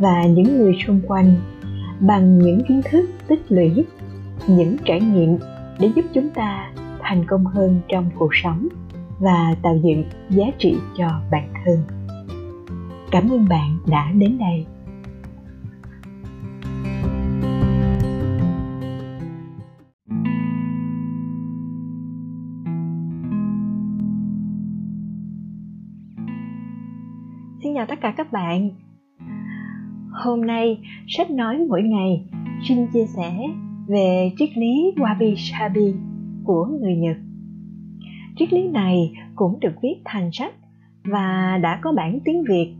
và những người xung quanh bằng những kiến thức tích lũy, những trải nghiệm để giúp chúng ta thành công hơn trong cuộc sống và tạo dựng giá trị cho bản thân cảm ơn bạn đã đến đây Xin chào tất cả các bạn. Hôm nay, sách nói mỗi ngày xin chia sẻ về triết lý Wabi Sabi của người Nhật. Triết lý này cũng được viết thành sách và đã có bản tiếng Việt.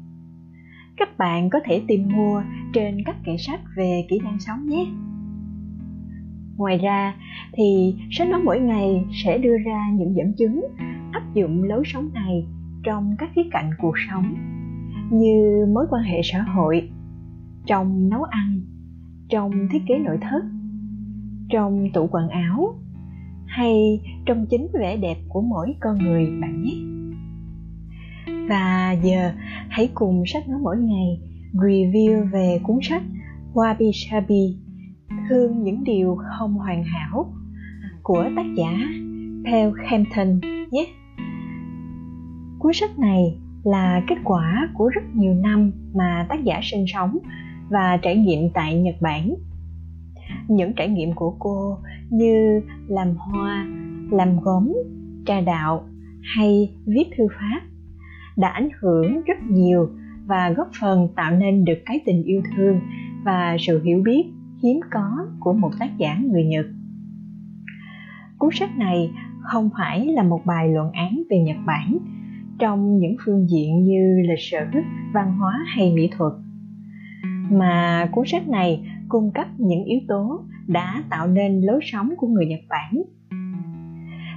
Các bạn có thể tìm mua trên các kệ sách về kỹ năng sống nhé. Ngoài ra thì sách nói mỗi ngày sẽ đưa ra những dẫn chứng áp dụng lối sống này trong các khía cạnh cuộc sống như mối quan hệ xã hội trong nấu ăn, trong thiết kế nội thất, trong tủ quần áo, hay trong chính vẻ đẹp của mỗi con người bạn nhé. Và giờ, hãy cùng sách nói mỗi ngày, review về cuốn sách Wabi Sabi thương những điều không hoàn hảo, của tác giả Paul Hampton nhé. Cuốn sách này là kết quả của rất nhiều năm mà tác giả sinh sống và trải nghiệm tại Nhật Bản. Những trải nghiệm của cô như làm hoa, làm gốm, trà đạo hay viết thư pháp đã ảnh hưởng rất nhiều và góp phần tạo nên được cái tình yêu thương và sự hiểu biết hiếm có của một tác giả người Nhật. Cuốn sách này không phải là một bài luận án về Nhật Bản trong những phương diện như lịch sử văn hóa hay mỹ thuật mà cuốn sách này cung cấp những yếu tố đã tạo nên lối sống của người nhật bản.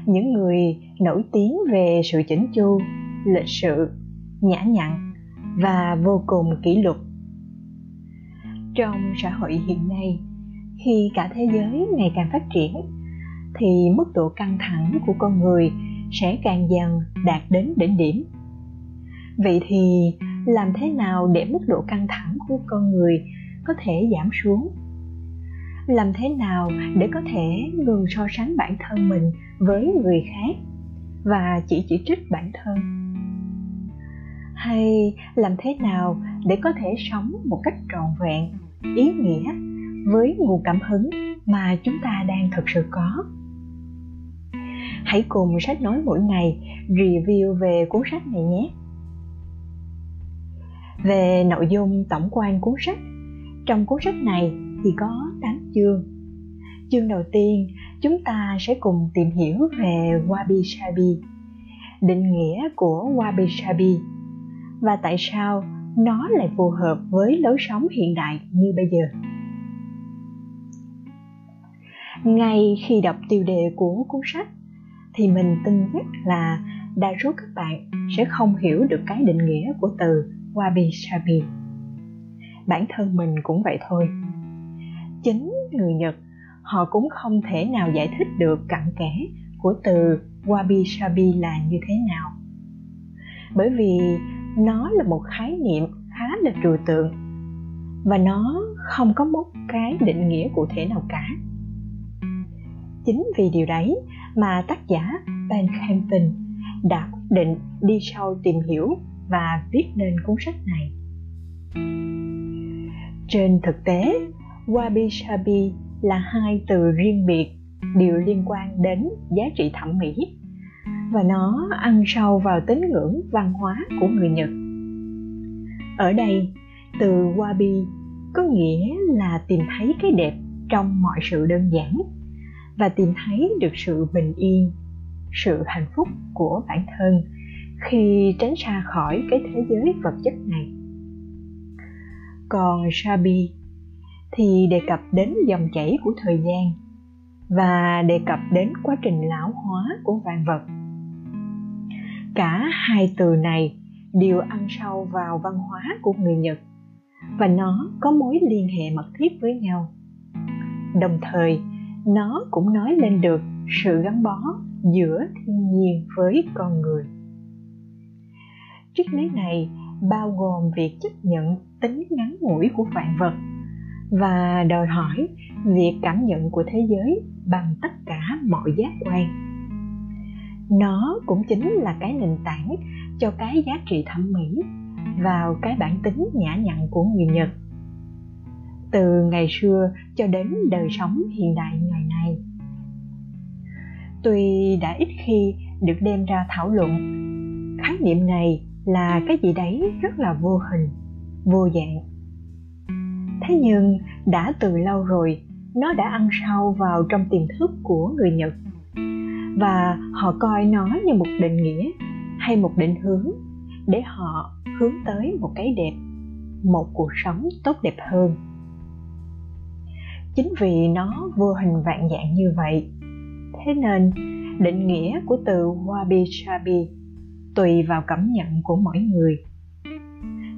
Những người nổi tiếng về sự chỉnh chu, lịch sự, nhã nhặn và vô cùng kỷ luật. Trong xã hội hiện nay, khi cả thế giới ngày càng phát triển, thì mức độ căng thẳng của con người sẽ càng dần đạt đến đỉnh điểm. Vậy thì làm thế nào để mức độ căng thẳng của con người có thể giảm xuống? Làm thế nào để có thể ngừng so sánh bản thân mình với người khác và chỉ chỉ trích bản thân? Hay làm thế nào để có thể sống một cách trọn vẹn, ý nghĩa với nguồn cảm hứng mà chúng ta đang thực sự có? Hãy cùng sách nói mỗi ngày review về cuốn sách này nhé về nội dung tổng quan cuốn sách, trong cuốn sách này thì có 8 chương. Chương đầu tiên, chúng ta sẽ cùng tìm hiểu về wabi sabi định nghĩa của wabi sabi và tại sao nó lại phù hợp với lối sống hiện đại như bây giờ. Ngay khi đọc tiêu đề của cuốn sách, thì mình tin chắc là đa số các bạn sẽ không hiểu được cái định nghĩa của từ wabi sabi bản thân mình cũng vậy thôi. Chính người nhật, họ cũng không thể nào giải thích được cặn kẽ của từ wabi sabi là như thế nào. Bởi vì nó là một khái niệm khá là trừu tượng và nó không có một cái định nghĩa cụ thể nào cả. Chính vì điều đấy mà tác giả Ben campton đã quyết định đi sâu tìm hiểu và viết nên cuốn sách này. Trên thực tế, wabi sabi là hai từ riêng biệt đều liên quan đến giá trị thẩm mỹ và nó ăn sâu vào tín ngưỡng văn hóa của người Nhật. Ở đây, từ wabi có nghĩa là tìm thấy cái đẹp trong mọi sự đơn giản và tìm thấy được sự bình yên sự hạnh phúc của bản thân khi tránh xa khỏi cái thế giới vật chất này. Còn Sabi thì đề cập đến dòng chảy của thời gian và đề cập đến quá trình lão hóa của vạn vật. Cả hai từ này đều ăn sâu vào văn hóa của người nhật và nó có mối liên hệ mật thiết với nhau. Đồng thời, nó cũng nói lên được sự gắn bó giữa thiên nhiên với con người triết lý này bao gồm việc chấp nhận tính ngắn ngủi của vạn vật và đòi hỏi việc cảm nhận của thế giới bằng tất cả mọi giác quan. Nó cũng chính là cái nền tảng cho cái giá trị thẩm mỹ vào cái bản tính nhã nhặn của người nhật. Từ ngày xưa cho đến đời sống hiện đại ngày nay, tuy đã ít khi được đem ra thảo luận, khái niệm này là cái gì đấy rất là vô hình, vô dạng. Thế nhưng đã từ lâu rồi, nó đã ăn sâu vào trong tiềm thức của người nhật. Và họ coi nó như một định nghĩa hay một định hướng để họ hướng tới một cái đẹp, một cuộc sống tốt đẹp hơn. Chính vì nó vô hình vạn dạng như vậy, thế nên định nghĩa của từ wabi sabi tùy vào cảm nhận của mỗi người.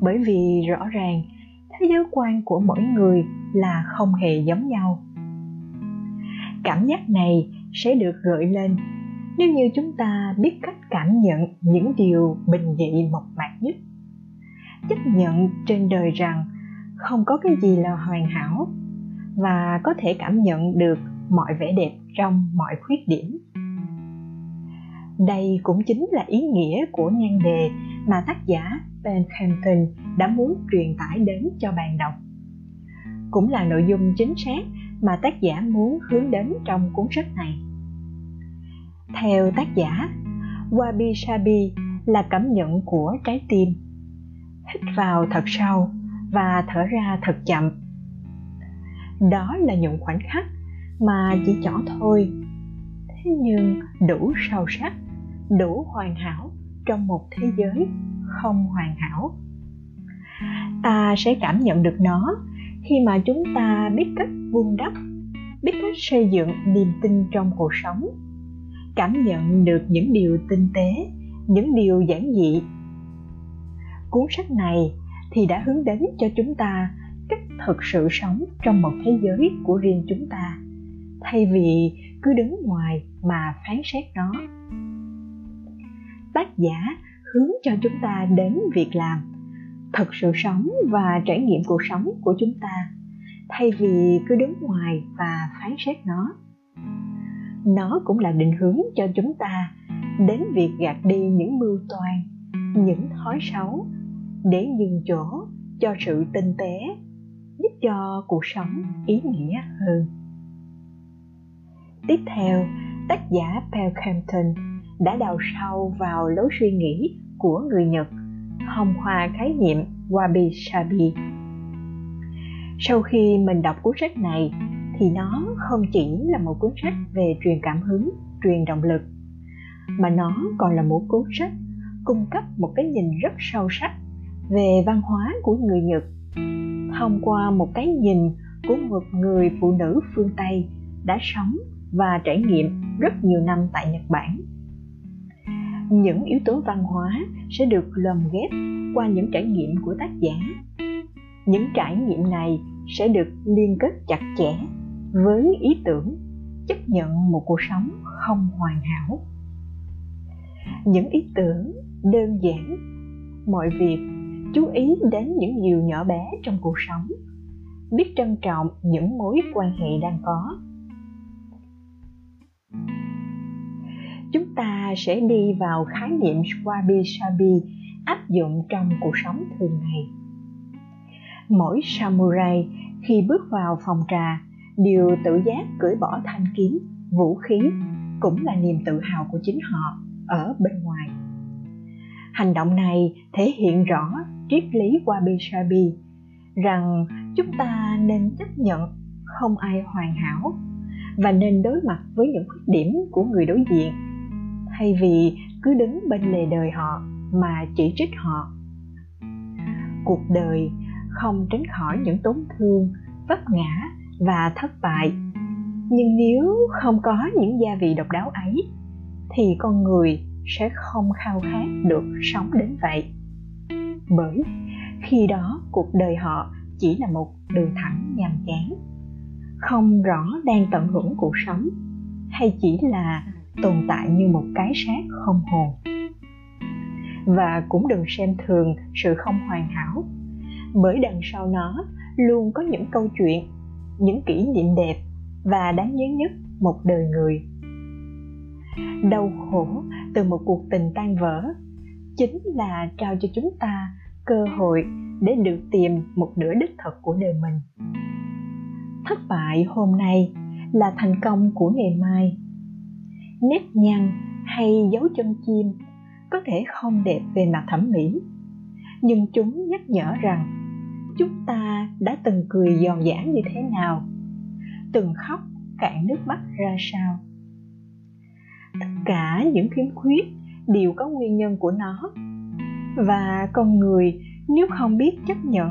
Bởi vì rõ ràng, thế giới quan của mỗi người là không hề giống nhau. Cảm giác này sẽ được gợi lên nếu như chúng ta biết cách cảm nhận những điều bình dị mộc mạc nhất. Chấp nhận trên đời rằng không có cái gì là hoàn hảo và có thể cảm nhận được mọi vẻ đẹp trong mọi khuyết điểm đây cũng chính là ý nghĩa của nhan đề mà tác giả Ben Hampton đã muốn truyền tải đến cho bạn đọc. Cũng là nội dung chính xác mà tác giả muốn hướng đến trong cuốn sách này. Theo tác giả, Wabi Sabi là cảm nhận của trái tim. Hít vào thật sâu và thở ra thật chậm. Đó là những khoảnh khắc mà chỉ nhỏ thôi, thế nhưng đủ sâu sắc, đủ hoàn hảo trong một thế giới không hoàn hảo. Ta sẽ cảm nhận được nó khi mà chúng ta biết cách vun đắp, biết cách xây dựng niềm tin trong cuộc sống, cảm nhận được những điều tinh tế, những điều giản dị. Cuốn sách này thì đã hướng đến cho chúng ta cách thực sự sống trong một thế giới của riêng chúng ta, thay vì cứ đứng ngoài mà phán xét nó tác giả hướng cho chúng ta đến việc làm. Thật sự sống và trải nghiệm cuộc sống của chúng ta, thay vì cứ đứng ngoài và phán xét nó. Nó cũng là định hướng cho chúng ta đến việc gạt đi những mưu toan, những thói xấu để nhường chỗ cho sự tinh tế, giúp cho cuộc sống ý nghĩa hơn. Tiếp theo, tác giả Paul Campton đã đào sâu vào lối suy nghĩ của người Nhật hồng hòa khái niệm Wabi Sabi. Sau khi mình đọc cuốn sách này thì nó không chỉ là một cuốn sách về truyền cảm hứng, truyền động lực mà nó còn là một cuốn sách cung cấp một cái nhìn rất sâu sắc về văn hóa của người Nhật thông qua một cái nhìn của một người phụ nữ phương Tây đã sống và trải nghiệm rất nhiều năm tại Nhật Bản những yếu tố văn hóa sẽ được lồng ghép qua những trải nghiệm của tác giả. Những trải nghiệm này sẽ được liên kết chặt chẽ với ý tưởng, chấp nhận một cuộc sống không hoàn hảo. Những ý tưởng đơn giản, mọi việc chú ý đến những điều nhỏ bé trong cuộc sống, biết trân trọng những mối quan hệ đang có chúng ta sẽ đi vào khái niệm wabi sabi áp dụng trong cuộc sống thường ngày. Mỗi samurai khi bước vào phòng trà đều tự giác cởi bỏ thanh kiếm, vũ khí, cũng là niềm tự hào của chính họ ở bên ngoài. Hành động này thể hiện rõ triết lý wabi sabi rằng chúng ta nên chấp nhận không ai hoàn hảo và nên đối mặt với những khuyết điểm của người đối diện thay vì cứ đứng bên lề đời họ mà chỉ trích họ. Cuộc đời không tránh khỏi những tổn thương, vấp ngã và thất bại. Nhưng nếu không có những gia vị độc đáo ấy, thì con người sẽ không khao khát được sống đến vậy. Bởi khi đó cuộc đời họ chỉ là một đường thẳng nhàm chán, không rõ đang tận hưởng cuộc sống, hay chỉ là tồn tại như một cái xác không hồn. Và cũng đừng xem thường sự không hoàn hảo, bởi đằng sau nó luôn có những câu chuyện, những kỷ niệm đẹp và đáng nhớ nhất một đời người. Đau khổ từ một cuộc tình tan vỡ chính là trao cho chúng ta cơ hội để được tìm một nửa đích thực của đời mình. Thất bại hôm nay là thành công của ngày mai nếp nhăn hay dấu chân chim có thể không đẹp về mặt thẩm mỹ. Nhưng chúng nhắc nhở rằng chúng ta đã từng cười giòn giả như thế nào, từng khóc cạn nước mắt ra sao. Tất cả những khiếm khuyết đều có nguyên nhân của nó. Và con người nếu không biết chấp nhận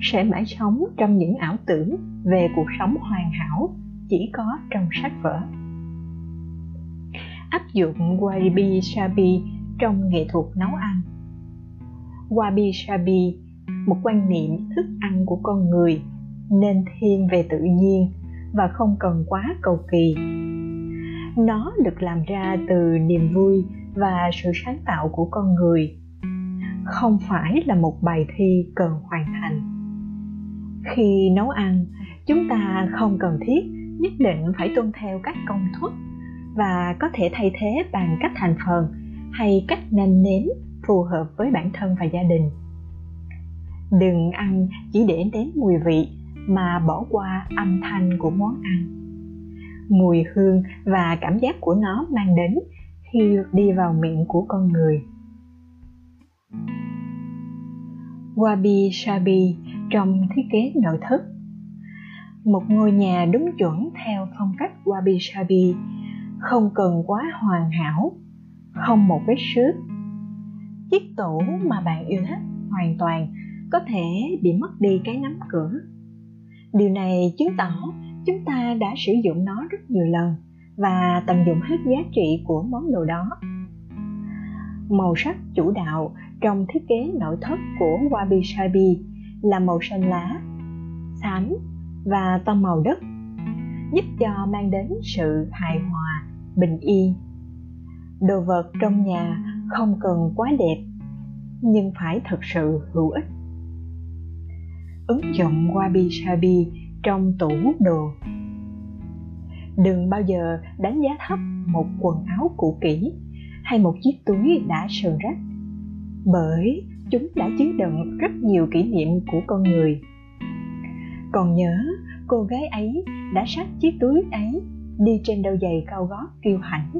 sẽ mãi sống trong những ảo tưởng về cuộc sống hoàn hảo chỉ có trong sách vở áp dụng wabi sabi trong nghệ thuật nấu ăn. Wabi sabi một quan niệm thức ăn của con người, nên thiên về tự nhiên và không cần quá cầu kỳ. Nó được làm ra từ niềm vui và sự sáng tạo của con người, không phải là một bài thi cần hoàn thành. Khi nấu ăn, chúng ta không cần thiết, nhất định phải tuân theo các công thức và có thể thay thế bằng cách thành phần hay cách nêm nếm phù hợp với bản thân và gia đình. Đừng ăn chỉ để nếm mùi vị mà bỏ qua âm thanh của món ăn. Mùi hương và cảm giác của nó mang đến khi đi vào miệng của con người. Wabi sabi trong thiết kế nội thất. Một ngôi nhà đúng chuẩn theo phong cách wabi sabi không cần quá hoàn hảo, không một vết xước chiếc tủ mà bạn yêu thích hoàn toàn có thể bị mất đi cái nắm cửa. Điều này chứng tỏ chúng ta đã sử dụng nó rất nhiều lần và tận dụng hết giá trị của món đồ đó. Màu sắc chủ đạo trong thiết kế nội thất của wabi sabi là màu xanh lá, xám và tông màu đất, giúp cho mang đến sự hài hòa bình yên đồ vật trong nhà không cần quá đẹp, nhưng phải thực sự hữu ích. Ứng dụng wabi sabi trong tủ đồ. Đừng bao giờ đánh giá thấp một quần áo cũ kỹ hay một chiếc túi đã sờn rách, bởi chúng đã chứa đựng rất nhiều kỷ niệm của con người. Còn nhớ cô gái ấy đã xách chiếc túi ấy đi trên đôi giày cao gót kiêu hãnh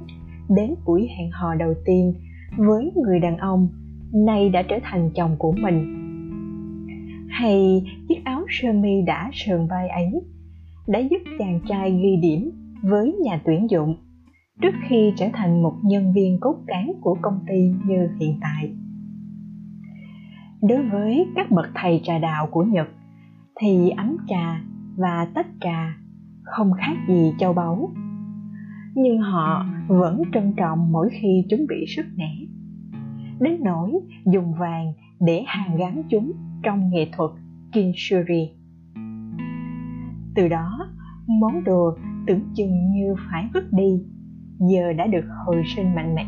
đến buổi hẹn hò đầu tiên với người đàn ông nay đã trở thành chồng của mình. Hay chiếc áo sơ mi đã sờn vai ấy đã giúp chàng trai ghi điểm với nhà tuyển dụng trước khi trở thành một nhân viên cốt cán của công ty như hiện tại. Đối với các bậc thầy trà đạo của nhật thì ấm trà và tách trà không khác gì châu báu. Nhưng họ vẫn trân trọng mỗi khi chúng bị sức nẻ. Đến nỗi dùng vàng để hàn gắn chúng trong nghệ thuật kinshuri từ đó, món đồ tưởng chừng như phải vứt đi, giờ đã được hồi sinh mạnh mẽ.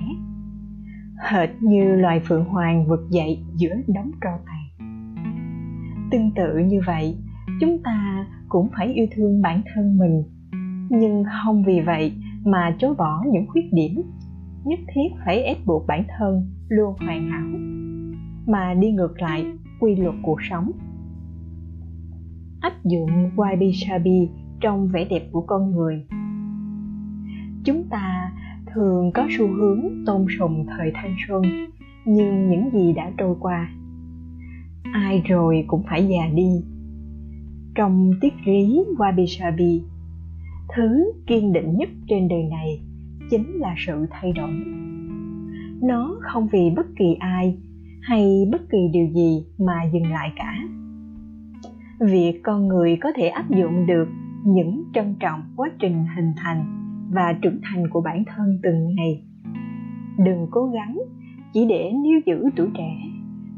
Hệt như loài phượng hoàng vực dậy giữa đống tro tàn. Tương tự như vậy, chúng ta cũng phải yêu thương bản thân mình. Nhưng không vì vậy mà chối bỏ những khuyết điểm, nhất thiết phải ép buộc bản thân luôn hoàn hảo, mà đi ngược lại quy luật cuộc sống. Áp dụng wabi sabi trong vẻ đẹp của con người. Chúng ta thường có xu hướng tôn sùng thời thanh xuân, nhưng những gì đã trôi qua, ai rồi cũng phải già đi trong tiết lý wabi sabi thứ kiên định nhất trên đời này chính là sự thay đổi. Nó không vì bất kỳ ai hay bất kỳ điều gì mà dừng lại cả. Việc con người có thể áp dụng được những trân trọng quá trình hình thành và trưởng thành của bản thân từng ngày. Đừng cố gắng chỉ để níu giữ tuổi trẻ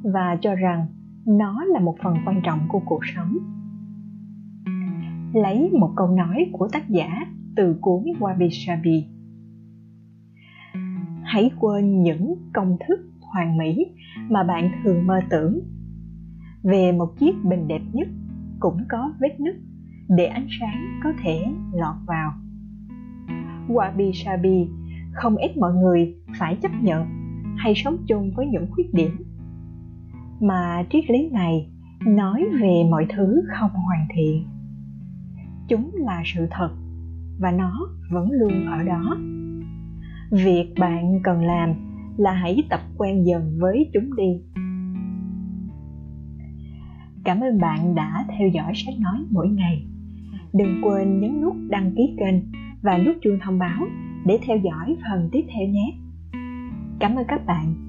và cho rằng nó là một phần quan trọng của cuộc sống lấy một câu nói của tác giả từ cuốn Wabi Sabi. Hãy quên những công thức hoàn mỹ mà bạn thường mơ tưởng. Về một chiếc bình đẹp nhất cũng có vết nứt để ánh sáng có thể lọt vào. Wabi sabi không ép mọi người phải chấp nhận hay sống chung với những khuyết điểm. Mà triết lý này nói về mọi thứ không hoàn thiện chúng là sự thật, và nó vẫn luôn ở đó. Việc bạn cần làm là hãy tập quen dần với chúng đi. Cảm ơn bạn đã theo dõi sách nói mỗi ngày. Đừng quên nhấn nút đăng ký kênh và nút chuông thông báo để theo dõi phần tiếp theo nhé. Cảm ơn các bạn.